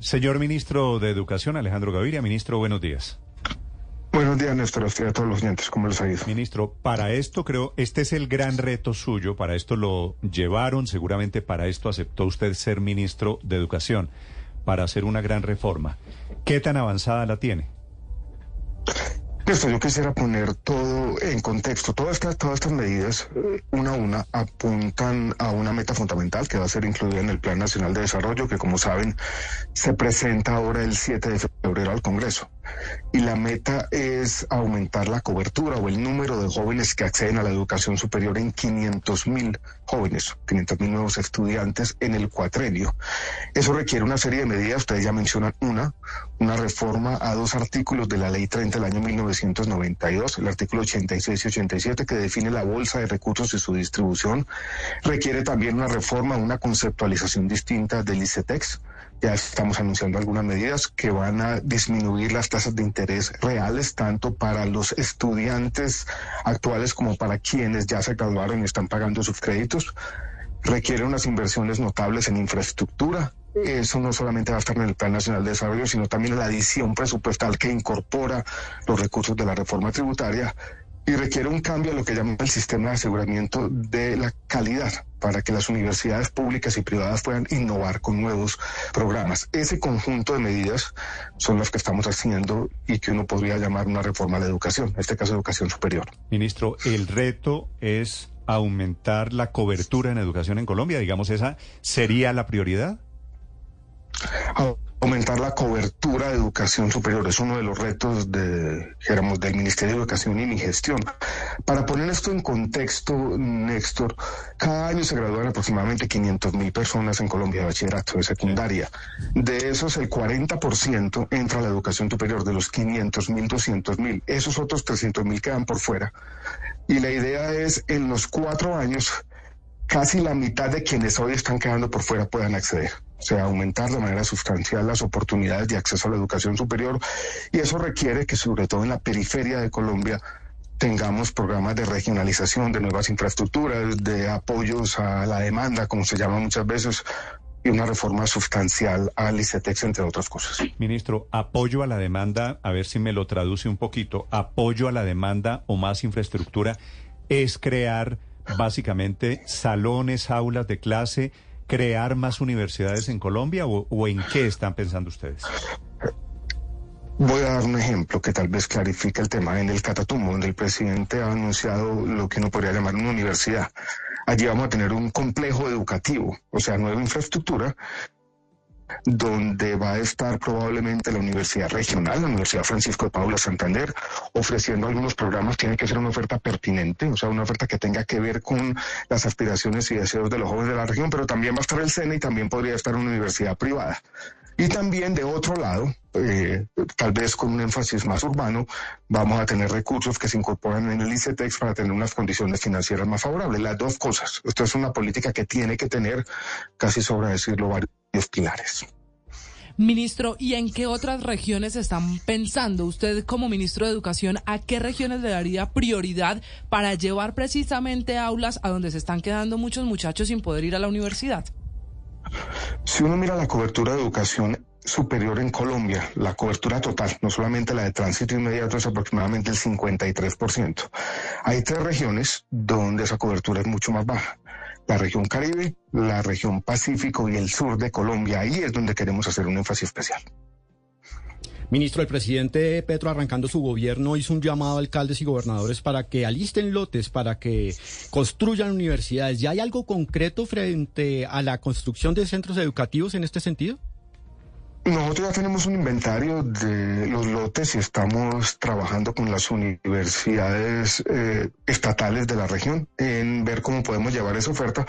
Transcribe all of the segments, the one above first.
Señor ministro de Educación, Alejandro Gaviria. Ministro, buenos días. Buenos días, Néstor. A todos los oyentes. ¿Cómo les ha ido? Ministro, para esto creo, este es el gran reto suyo. Para esto lo llevaron, seguramente para esto aceptó usted ser ministro de Educación, para hacer una gran reforma. ¿Qué tan avanzada la tiene? Esto yo quisiera poner todo en contexto. Todas estas, todas estas medidas, eh, una a una, apuntan a una meta fundamental que va a ser incluida en el Plan Nacional de Desarrollo, que como saben, se presenta ahora el 7 de febrero al Congreso y la meta es aumentar la cobertura o el número de jóvenes que acceden a la educación superior en 500 mil jóvenes, 500 mil nuevos estudiantes en el cuatrenio. Eso requiere una serie de medidas, ustedes ya mencionan una, una reforma a dos artículos de la Ley 30 del año 1992, el artículo 86 y 87 que define la bolsa de recursos y su distribución, requiere también una reforma, una conceptualización distinta del ICETEX, ya estamos anunciando algunas medidas que van a disminuir las tasas de interés reales, tanto para los estudiantes actuales como para quienes ya se graduaron y están pagando sus créditos. Requiere unas inversiones notables en infraestructura. Eso no solamente va a estar en el Plan Nacional de Desarrollo, sino también en la adición presupuestal que incorpora los recursos de la reforma tributaria y requiere un cambio a lo que llaman el sistema de aseguramiento de la calidad para que las universidades públicas y privadas puedan innovar con nuevos programas. Ese conjunto de medidas son las que estamos haciendo y que uno podría llamar una reforma a la educación, en este caso educación superior. Ministro, el reto es aumentar la cobertura en educación en Colombia, digamos, esa sería la prioridad. Aumentar la cobertura de educación superior. Es uno de los retos de, del Ministerio de Educación y mi gestión. Para poner esto en contexto, Néstor, cada año se gradúan aproximadamente 500 mil personas en Colombia de bachillerato, de secundaria. De esos, el 40% entra a la educación superior, de los 500 mil, 200 mil. Esos otros 300 mil quedan por fuera. Y la idea es, en los cuatro años, casi la mitad de quienes hoy están quedando por fuera puedan acceder o sea, aumentar de manera sustancial las oportunidades de acceso a la educación superior y eso requiere que sobre todo en la periferia de Colombia tengamos programas de regionalización de nuevas infraestructuras, de apoyos a la demanda, como se llama muchas veces, y una reforma sustancial al ICETEX, entre otras cosas. Ministro, apoyo a la demanda, a ver si me lo traduce un poquito, apoyo a la demanda o más infraestructura es crear básicamente salones, aulas de clase, crear más universidades en Colombia o, en qué están pensando ustedes? Voy a dar un ejemplo que tal vez clarifique el tema. En el Catatumbo, donde el presidente ha anunciado lo que uno podría llamar una universidad. Allí vamos a tener un complejo educativo, o sea, nueva infraestructura, donde va a estar probablemente la Universidad Regional, la Universidad Francisco de Paula Santander, ofreciendo algunos programas. Tiene que ser una oferta pertinente, o sea, una oferta que tenga que ver con las aspiraciones y deseos de los jóvenes de la región, pero también va a estar el SENA y también podría estar una universidad privada. Y también de otro lado, eh, tal vez con un énfasis más urbano, vamos a tener recursos que se incorporan en el ICETEX para tener unas condiciones financieras más favorables. Las dos cosas. Esto es una política que tiene que tener, casi sobra decirlo, varios pilares. Ministro, ¿y en qué otras regiones están pensando? Usted como ministro de Educación, ¿a qué regiones le daría prioridad para llevar precisamente aulas a donde se están quedando muchos muchachos sin poder ir a la universidad? Si uno mira la cobertura de educación superior en Colombia, la cobertura total, no solamente la de tránsito inmediato, es aproximadamente el 53%. Hay tres regiones donde esa cobertura es mucho más baja la región Caribe, la región Pacífico y el sur de Colombia. Ahí es donde queremos hacer un énfasis especial. Ministro, el presidente Petro, arrancando su gobierno, hizo un llamado a alcaldes y gobernadores para que alisten lotes, para que construyan universidades. ¿Ya hay algo concreto frente a la construcción de centros educativos en este sentido? Nosotros ya tenemos un inventario de los lotes y estamos trabajando con las universidades eh, estatales de la región en ver cómo podemos llevar esa oferta.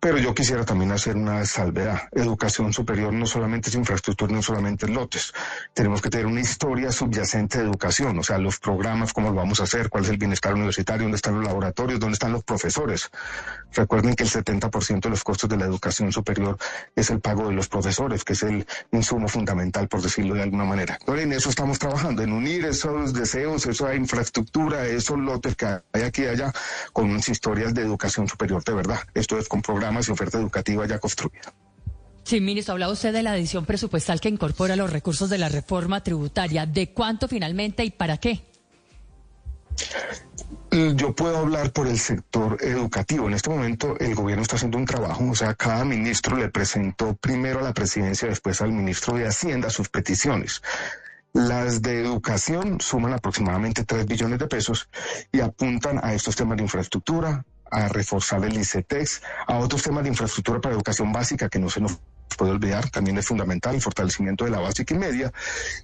Pero yo quisiera también hacer una salvedad. Educación superior no solamente es infraestructura, no solamente es lotes. Tenemos que tener una historia subyacente de educación, o sea, los programas, cómo lo vamos a hacer, cuál es el bienestar universitario, dónde están los laboratorios, dónde están los profesores. Recuerden que el 70% de los costos de la educación superior es el pago de los profesores, que es el insumo fundamental, por decirlo de alguna manera. en eso estamos trabajando, en unir esos deseos, esa infraestructura, esos lotes que hay aquí y allá, con unas historias de educación superior de verdad. Esto es con programas y oferta educativa ya construida. Sí, ministro, hablaba usted de la adición presupuestal que incorpora los recursos de la reforma tributaria. ¿De cuánto finalmente y para qué? Mm, yo puedo hablar por el sector educativo. En este momento el gobierno está haciendo un trabajo, o sea, cada ministro le presentó primero a la presidencia, después al ministro de Hacienda sus peticiones. Las de educación suman aproximadamente 3 billones de pesos y apuntan a estos temas de infraestructura, a reforzar el ICETEX, a otros temas de infraestructura para educación básica que no se nos puede olvidar, también es fundamental el fortalecimiento de la básica y media,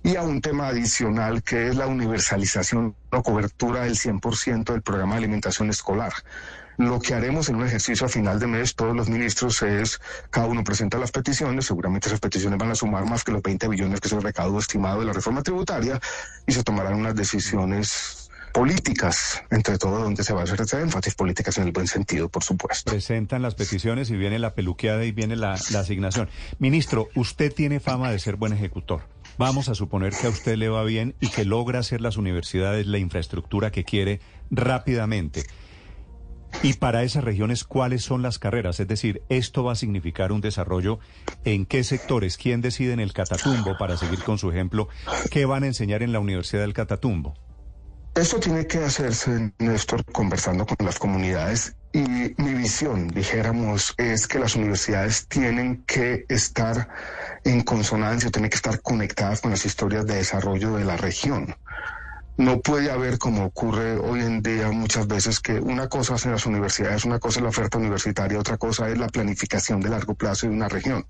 y a un tema adicional que es la universalización o cobertura del 100% del programa de alimentación escolar. Lo que haremos en un ejercicio a final de mes, todos los ministros, es cada uno presenta las peticiones, seguramente esas peticiones van a sumar más que los 20 billones que es el recaudo estimado de la reforma tributaria y se tomarán unas decisiones políticas, entre todo donde se va a hacer ese énfasis, políticas en el buen sentido, por supuesto. Presentan las peticiones y viene la peluqueada y viene la, la asignación. Ministro, usted tiene fama de ser buen ejecutor. Vamos a suponer que a usted le va bien y que logra hacer las universidades la infraestructura que quiere rápidamente. Y para esas regiones, ¿cuáles son las carreras? Es decir, ¿esto va a significar un desarrollo en qué sectores? ¿Quién decide en el Catatumbo, para seguir con su ejemplo? ¿Qué van a enseñar en la Universidad del Catatumbo? Esto tiene que hacerse, Néstor, conversando con las comunidades y mi visión, dijéramos, es que las universidades tienen que estar en consonancia, tienen que estar conectadas con las historias de desarrollo de la región. No puede haber, como ocurre hoy en día muchas veces, que una cosa hacen las universidades, una cosa es la oferta universitaria, otra cosa es la planificación de largo plazo de una región.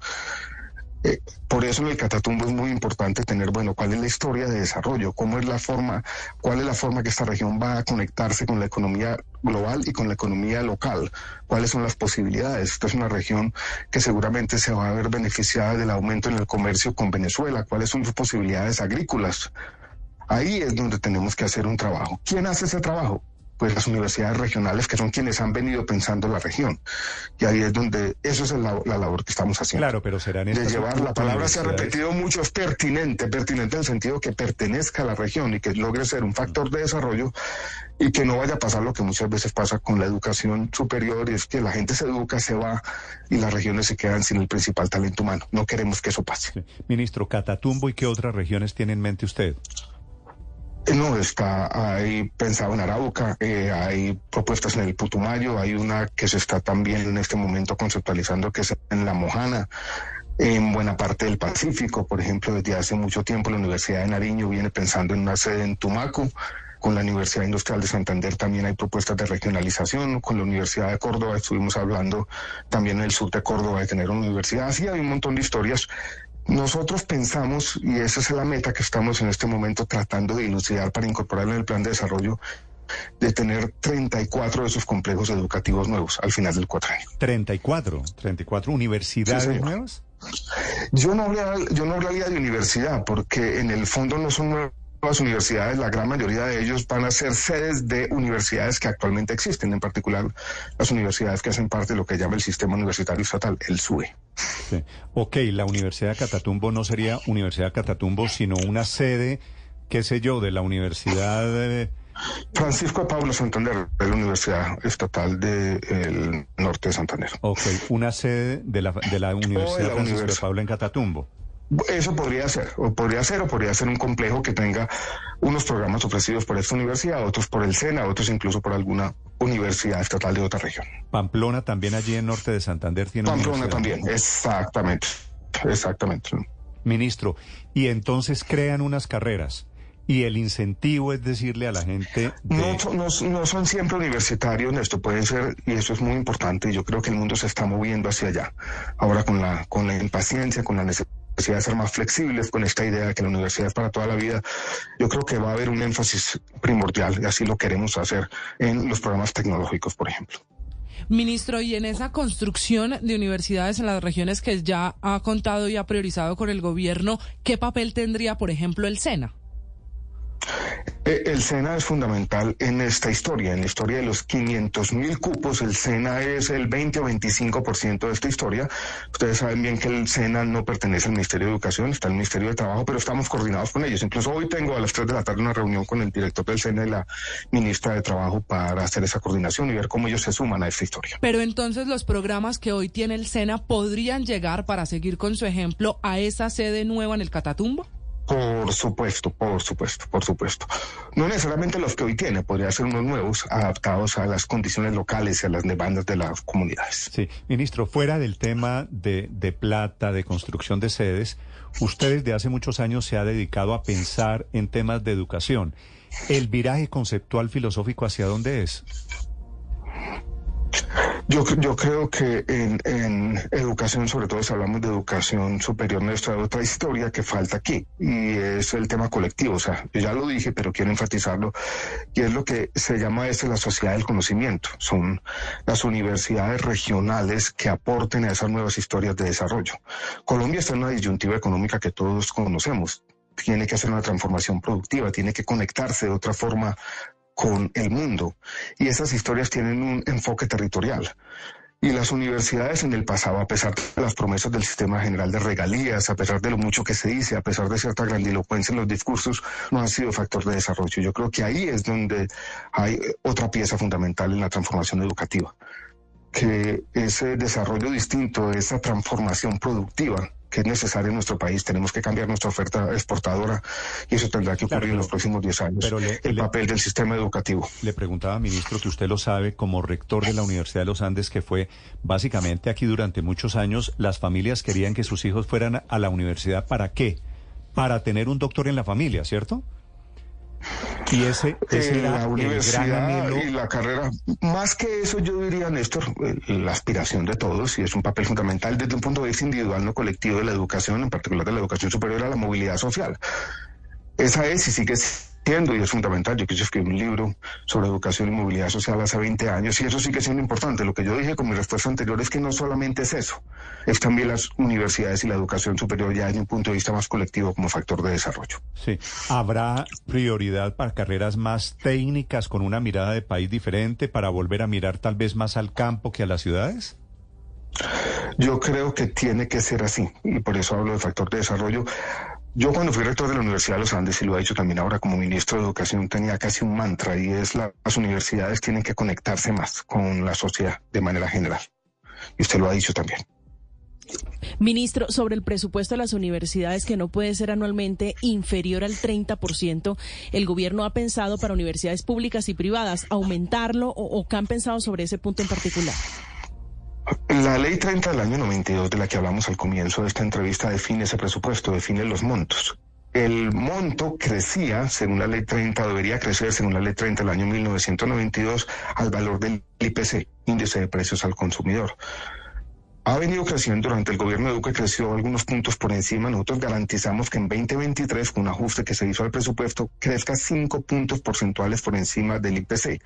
Eh, por eso en el Catatumbo es muy importante tener, bueno, cuál es la historia de desarrollo, cómo es la forma, cuál es la forma que esta región va a conectarse con la economía global y con la economía local, cuáles son las posibilidades. Esta es una región que seguramente se va a ver beneficiada del aumento en el comercio con Venezuela, cuáles son sus posibilidades agrícolas. Ahí es donde tenemos que hacer un trabajo. ¿Quién hace ese trabajo? Pues las universidades regionales que son quienes han venido pensando la región. Y ahí es donde, eso es la, labor que estamos haciendo. Claro, pero serán De llevar, la palabra se ha repetido mucho, es pertinente, pertinente en el sentido que pertenezca a la región y que logre ser un factor de desarrollo y que no vaya a pasar lo que muchas veces pasa con la educación superior y es que la gente se educa, se va y las regiones se quedan sin el principal talento humano. No queremos que eso pase. Ministro, Catatumbo y qué otras regiones tiene en mente usted? No, está ahí pensado en Arauca, eh, hay propuestas en el Putumayo, hay una que se está también en este momento conceptualizando que es en La Mojana, en buena parte del Pacífico, por ejemplo, desde hace mucho tiempo la Universidad de Nariño viene pensando en una sede en Tumaco, con la Universidad Industrial de Santander también hay propuestas de regionalización, con la Universidad de Córdoba estuvimos hablando también en el sur de Córdoba de tener una universidad, así hay un montón de historias nosotros pensamos, y esa es la meta que estamos en este momento tratando de dilucidar para incorporarlo en el plan de desarrollo, de tener 34 de esos complejos educativos nuevos al final del cuatrenio. 34, 34 universidades nuevas. Yo no, hablaría, yo no hablaría de universidad porque en el fondo no son nuevas las universidades, la gran mayoría de ellos van a ser sedes de universidades que actualmente existen, en particular las universidades que hacen parte de lo que llama el sistema universitario estatal, el SUE. Ok, la Universidad de Catatumbo no sería Universidad de Catatumbo, sino una sede, qué sé yo, de la Universidad de... Francisco de Pablo Santander, de la Universidad Estatal del Norte de Santander. Ok, una sede de la, de la Universidad Francisco de Pablo en Catatumbo. Eso podría ser, o podría ser, o podría ser un complejo que tenga unos programas ofrecidos por esta universidad, otros por el SENA, otros incluso por alguna universidad estatal de otra región. Pamplona también allí en norte de Santander tiene Pamplona también, exactamente, exactamente. Ministro, y entonces crean unas carreras. Y el incentivo es decirle a la gente... No, no, no, son siempre universitarios, esto pueden ser, y eso es muy importante, yo creo que el mundo se está moviendo hacia allá. Ahora con la, con la impaciencia, con la necesidad de ser más flexibles con esta idea de que la universidad es para toda la vida, yo creo que va a haber un énfasis primordial, y así lo queremos hacer en los programas tecnológicos, por ejemplo. Ministro, y en esa construcción de universidades en las regiones que ya ha contado y ha priorizado con el gobierno, ¿qué papel tendría, por ejemplo, el SENA? Eh, el SENA es fundamental en esta historia, en la historia de los 500 mil cupos. El SENA es el 20 o 25% de esta historia. Ustedes saben bien que el SENA no pertenece al Ministerio de Educación, está el Ministerio de Trabajo, pero estamos coordinados con ellos. Incluso hoy tengo a las 3 de la tarde una reunión con el director del SENA y la ministra de Trabajo para hacer esa coordinación y ver cómo ellos se suman a esta historia. Pero entonces los programas que hoy tiene el SENA podrían llegar, para seguir con su ejemplo, a esa sede nueva en el Catatumbo. Por supuesto, por supuesto, por supuesto. No necesariamente los que hoy tiene, podría ser unos nuevos adaptados a las condiciones locales y a las demandas de las comunidades. Sí, ministro, fuera del tema de, de plata, de construcción de sedes, usted desde hace muchos años se ha dedicado a pensar en temas de educación. ¿El viraje conceptual filosófico hacia dónde es? Yo, yo creo que en, educación, sobre todo si hablamos de educación superior, nuestra otra historia que falta aquí, y es el tema colectivo. O sea, yo ya lo dije, pero quiero enfatizarlo, y es lo que se llama este la sociedad del conocimiento. Son las universidades regionales que aporten a esas nuevas historias de desarrollo. Colombia está en una disyuntiva económica que todos conocemos tiene que hacer una transformación productiva, tiene que conectarse de otra forma con el mundo. Y esas historias tienen un enfoque territorial. Y las universidades en el pasado, a pesar de las promesas del sistema general de regalías, a pesar de lo mucho que se dice, a pesar de cierta grandilocuencia en los discursos, no han sido factor de desarrollo. Yo creo que ahí es donde hay otra pieza fundamental en la transformación educativa, que ese desarrollo distinto, esa transformación productiva, que es necesario en nuestro país. Tenemos que cambiar nuestra oferta exportadora y eso tendrá que ocurrir Claro, en los próximos 10 años. pero le- el le- papel del sistema educativo. Le preguntaba, ministro, que usted lo sabe como rector de la Universidad de los Andes, que fue básicamente aquí durante muchos años, las familias querían que sus hijos fueran a la universidad. ¿Para qué? Para tener un doctor en la familia, ¿cierto? Y ese, ese Eh, era gran anhelo. y la carrera. Más que eso, yo diría, Néstor, eh, la aspiración de todos, y es un papel fundamental desde un punto de vista individual, no colectivo de la educación, en particular de la educación superior, a la movilidad social. Esa es y sigue siendo, y es fundamental. Yo quise escribir un libro sobre educación y movilidad social hace 20 años, y eso sigue siendo importante. Lo que yo dije con mi respuesta anterior es que no solamente es eso, es también las universidades y la educación superior ya desde un punto de vista más colectivo como factor de desarrollo. Sí. ¿Habrá prioridad para carreras más técnicas con una mirada de país diferente para volver a mirar tal vez más al campo que a las ciudades? Yo creo que tiene que ser así y por eso hablo de factor de desarrollo. Yo cuando fui rector de la Universidad de los Andes, y lo he dicho también ahora como ministro de Educación, tenía casi un mantra y es la- las universidades tienen que conectarse más con la sociedad de manera general. Y usted lo ha dicho también. Ministro, sobre el presupuesto de las universidades que no puede ser anualmente inferior al 30%, ¿el gobierno ha pensado para universidades públicas y privadas aumentarlo o, o qué han pensado sobre ese punto en particular? La ley 30 del año 92, de la que hablamos al comienzo de esta entrevista, define ese presupuesto, define los montos. El monto crecía, según la ley 30, debería crecer, según la ley 30 del año 1992, al valor del IPC, índice de precios al consumidor. Ha venido creciendo durante el gobierno de Duque, creció algunos puntos por encima. Nosotros garantizamos que en 2023, con un ajuste que se hizo al presupuesto, crezca cinco puntos porcentuales por encima del IPC.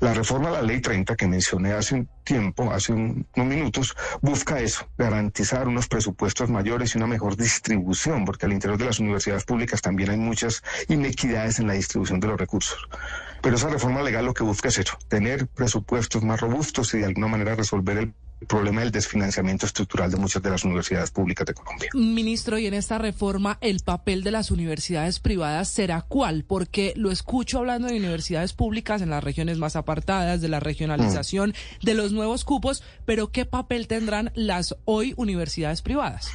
La reforma a la ley 30 que mencioné hace un tiempo, hace un- unos minutos, busca eso, garantizar unos presupuestos mayores y una mejor distribución, porque al interior de las universidades públicas también hay muchas inequidades en la distribución de los recursos. Pero esa reforma legal lo que busca es eso, tener presupuestos más robustos y de alguna manera resolver el problema del desfinanciamiento estructural de muchas de las universidades públicas de Colombia. Ministro, y en esta reforma, ¿el papel de las universidades privadas será cuál? Porque lo escucho hablando de universidades públicas en las regiones más apartadas, de la regionalización, de los nuevos cupos, pero ¿qué papel tendrán las hoy universidades privadas?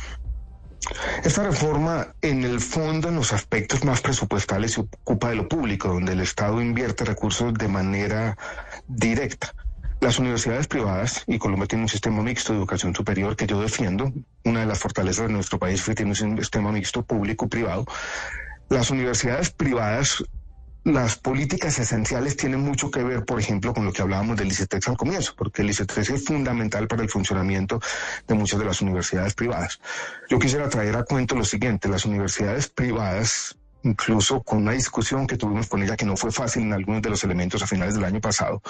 Esta reforma, en el fondo, en los aspectos más presupuestales, se ocupa de lo público, donde el Estado invierte recursos de manera directa. Las universidades privadas, y Colombia tiene un sistema mixto de educación superior que yo defiendo, una de las fortalezas de nuestro país es que tiene un sistema mixto público-privado. Las universidades privadas las políticas esenciales tienen mucho que ver, por ejemplo, con lo que hablábamos del ICETEX al comienzo, porque el ICETEX es fundamental para el funcionamiento de muchas de las universidades privadas. Yo quisiera traer a cuento lo siguiente, las universidades privadas, incluso con una discusión que tuvimos con ella que no fue fácil en algunos de los elementos a finales del año pasado,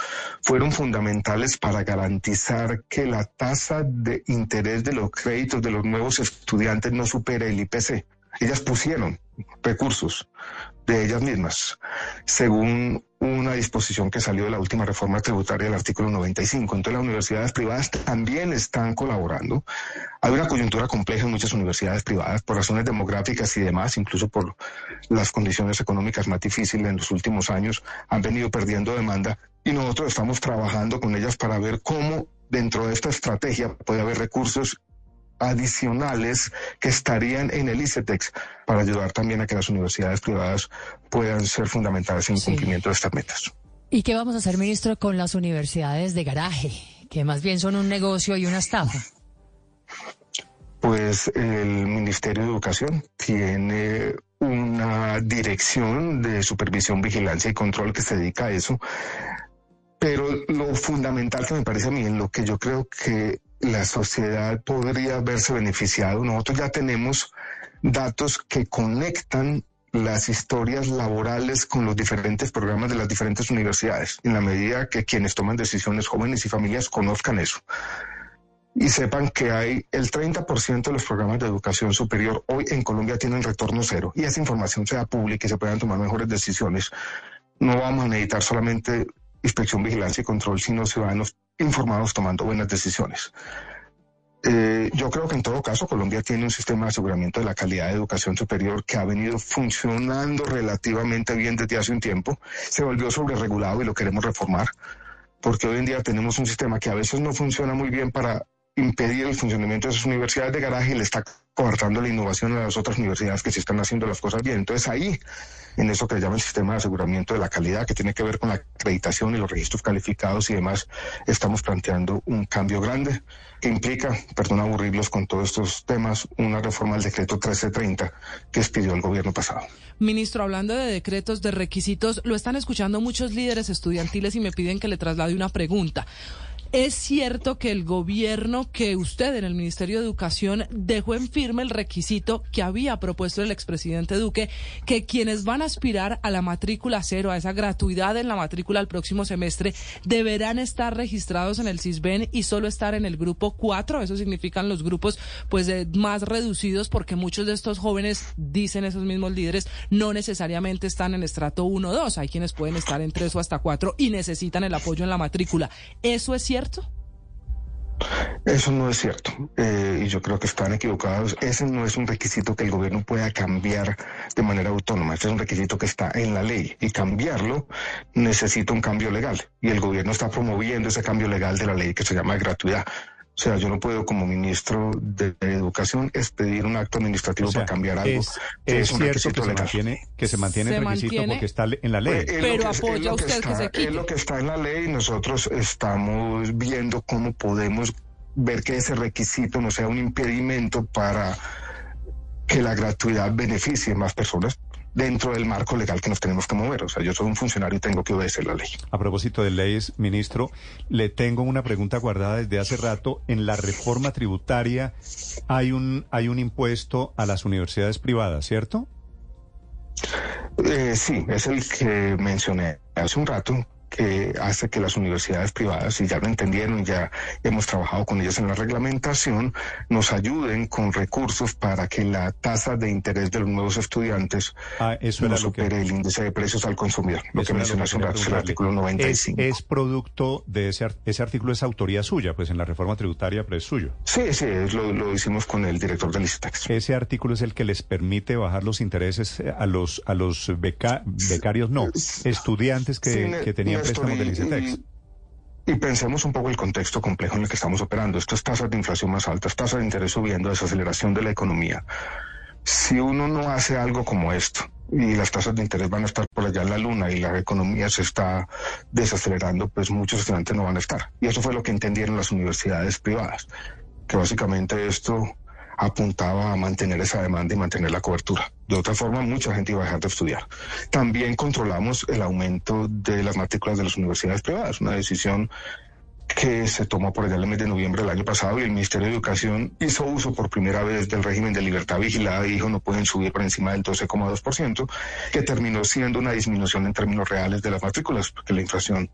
fueron fundamentales para garantizar que la tasa de interés de los créditos de los nuevos estudiantes no supere el IPC. Ellas pusieron recursos de ellas mismas, según una disposición que salió de la última reforma tributaria del artículo 95. Entonces las universidades privadas también están colaborando. Hay una coyuntura compleja en muchas universidades privadas por razones demográficas y demás, incluso por las condiciones económicas más difíciles en los últimos años, han venido perdiendo demanda y nosotros estamos trabajando con ellas para ver cómo dentro de esta estrategia puede haber recursos adicionales que estarían en el ICETEX para ayudar también a que las universidades privadas puedan ser fundamentales en el cumplimiento de estas metas. ¿Y qué vamos a hacer, ministro, con las universidades de garaje, que más bien son un negocio y una estafa? Pues el Ministerio de Educación tiene una dirección de supervisión, vigilancia y control que se dedica a eso. Pero lo fundamental que me parece a mí, en lo que yo creo que la sociedad podría verse beneficiado. Nosotros ya tenemos datos que conectan las historias laborales con los diferentes programas de las diferentes universidades, en la medida que quienes toman decisiones, jóvenes y familias, conozcan eso. Y sepan que hay el 30% de los programas de educación superior hoy en Colombia tienen retorno cero y esa información sea pública y se puedan tomar mejores decisiones. No vamos a necesitar solamente inspección, vigilancia y control, sino ciudadanos informados tomando buenas decisiones. Eh, yo creo que en todo caso Colombia tiene un sistema de aseguramiento de la calidad de educación superior que ha venido funcionando relativamente bien desde hace un tiempo. Se volvió sobreregulado y lo queremos reformar porque hoy en día tenemos un sistema que a veces no funciona muy bien para impedir el funcionamiento de esas universidades de garaje y le está coartando la innovación a las otras universidades que sí están haciendo las cosas bien. Entonces ahí, en eso que llama el sistema de aseguramiento de la calidad, que tiene que ver con la acreditación y los registros calificados y demás, estamos planteando un cambio grande que implica, perdón aburrirlos con todos estos temas, una reforma al decreto 1330 que expidió el gobierno pasado. Ministro, hablando de decretos, de requisitos, lo están escuchando muchos líderes estudiantiles y me piden que le traslade una pregunta. ¿Es cierto que el gobierno, que usted en el Ministerio de Educación dejó en firme el requisito que había propuesto el expresidente Duque, que quienes van a aspirar a la matrícula cero, a esa gratuidad en la matrícula al próximo semestre, deberán estar registrados en el CISBEN y solo estar en el grupo 4? Eso significan los grupos pues más reducidos porque muchos de estos jóvenes, dicen esos mismos líderes, no necesariamente están en estrato 1 o 2. Hay quienes pueden estar en 3 o hasta 4 y necesitan el apoyo en la matrícula. ¿Eso es cierto? Eso no es cierto eh, y yo creo que están equivocados. Ese no es un requisito que el gobierno pueda cambiar de manera autónoma. Ese es un requisito que está en la ley y cambiarlo necesita un cambio legal y el gobierno está promoviendo ese cambio legal de la ley que se llama gratuidad. O sea, yo no puedo como ministro de Educación expedir un acto administrativo para cambiar algo. Es, es, cierto que se, mantiene, que se mantiene el requisito porque está en la ley. Pues, Pero apoya usted que, se quite. Es lo que está en la ley y nosotros estamos viendo cómo podemos ver que ese requisito no sea un impedimento para que la gratuidad beneficie a más personas dentro del marco legal que nos tenemos que mover. O sea, yo soy un funcionario y tengo que obedecer la ley. A propósito de leyes, ministro, le tengo una pregunta guardada desde hace rato. En la reforma tributaria hay un, hay un impuesto a las universidades privadas, ¿cierto? Eh, sí, es el que mencioné hace un rato, que hace que las universidades privadas, y ya lo entendieron, ya hemos trabajado con ellas en la reglamentación, nos ayuden con recursos para que la tasa de interés de los nuevos estudiantes ah, eso no supere el índice de precios al consumidor, lo que menciona el artículo 95. Es, producto de ese, ese artículo, es autoría suya, pues en la reforma tributaria, pero es suyo. Sí, sí, lo, lo hicimos con el director del ICETEX. Ese artículo es el que les permite bajar los intereses a los, a los becarios, no, estudiantes que, que tenían y, pensemos un poco el contexto complejo en el que estamos operando. Estas tasas de inflación más altas, tasas de interés subiendo, desaceleración de la economía. Si uno no hace algo como esto y las tasas de interés van a estar por allá en la luna y la economía se está desacelerando, pues muchos estudiantes no van a estar. Y eso fue lo que entendieron las universidades privadas, que básicamente esto apuntaba a mantener esa demanda y mantener la cobertura. De otra forma, mucha gente iba a dejar de estudiar. También controlamos el aumento de las matrículas de las universidades privadas, una decisión que se tomó por allá en el mes de noviembre del año pasado y el Ministerio de Educación hizo uso por primera vez del régimen de libertad vigilada y dijo no pueden subir por encima del 12,2%, que terminó siendo una disminución en términos reales de las matrículas, porque la inflación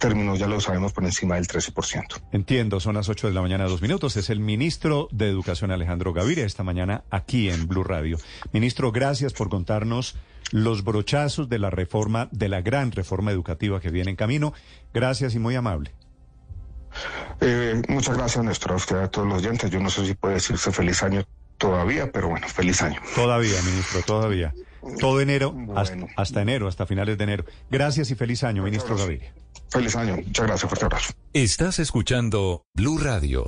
terminó, ya lo sabemos, por encima del 13%. Entiendo, son las 8 de la mañana, dos minutos. Es el ministro de Educación, Alejandro Gaviria, esta mañana aquí en Blue Radio. Ministro, gracias por contarnos los brochazos de la reforma, de la gran reforma educativa que viene en camino. Gracias y muy amable. Eh, muchas gracias, Néstor, a usted, a todos los oyentes. Yo no sé si puede decirse feliz año todavía, pero bueno, feliz año. Todavía, ministro, todavía. Todo enero, hasta, hasta, enero, hasta finales de enero. Gracias y feliz año, ministro Gaviria. Feliz año. Muchas gracias. Fuerte abrazo. Estás escuchando Blue Radio.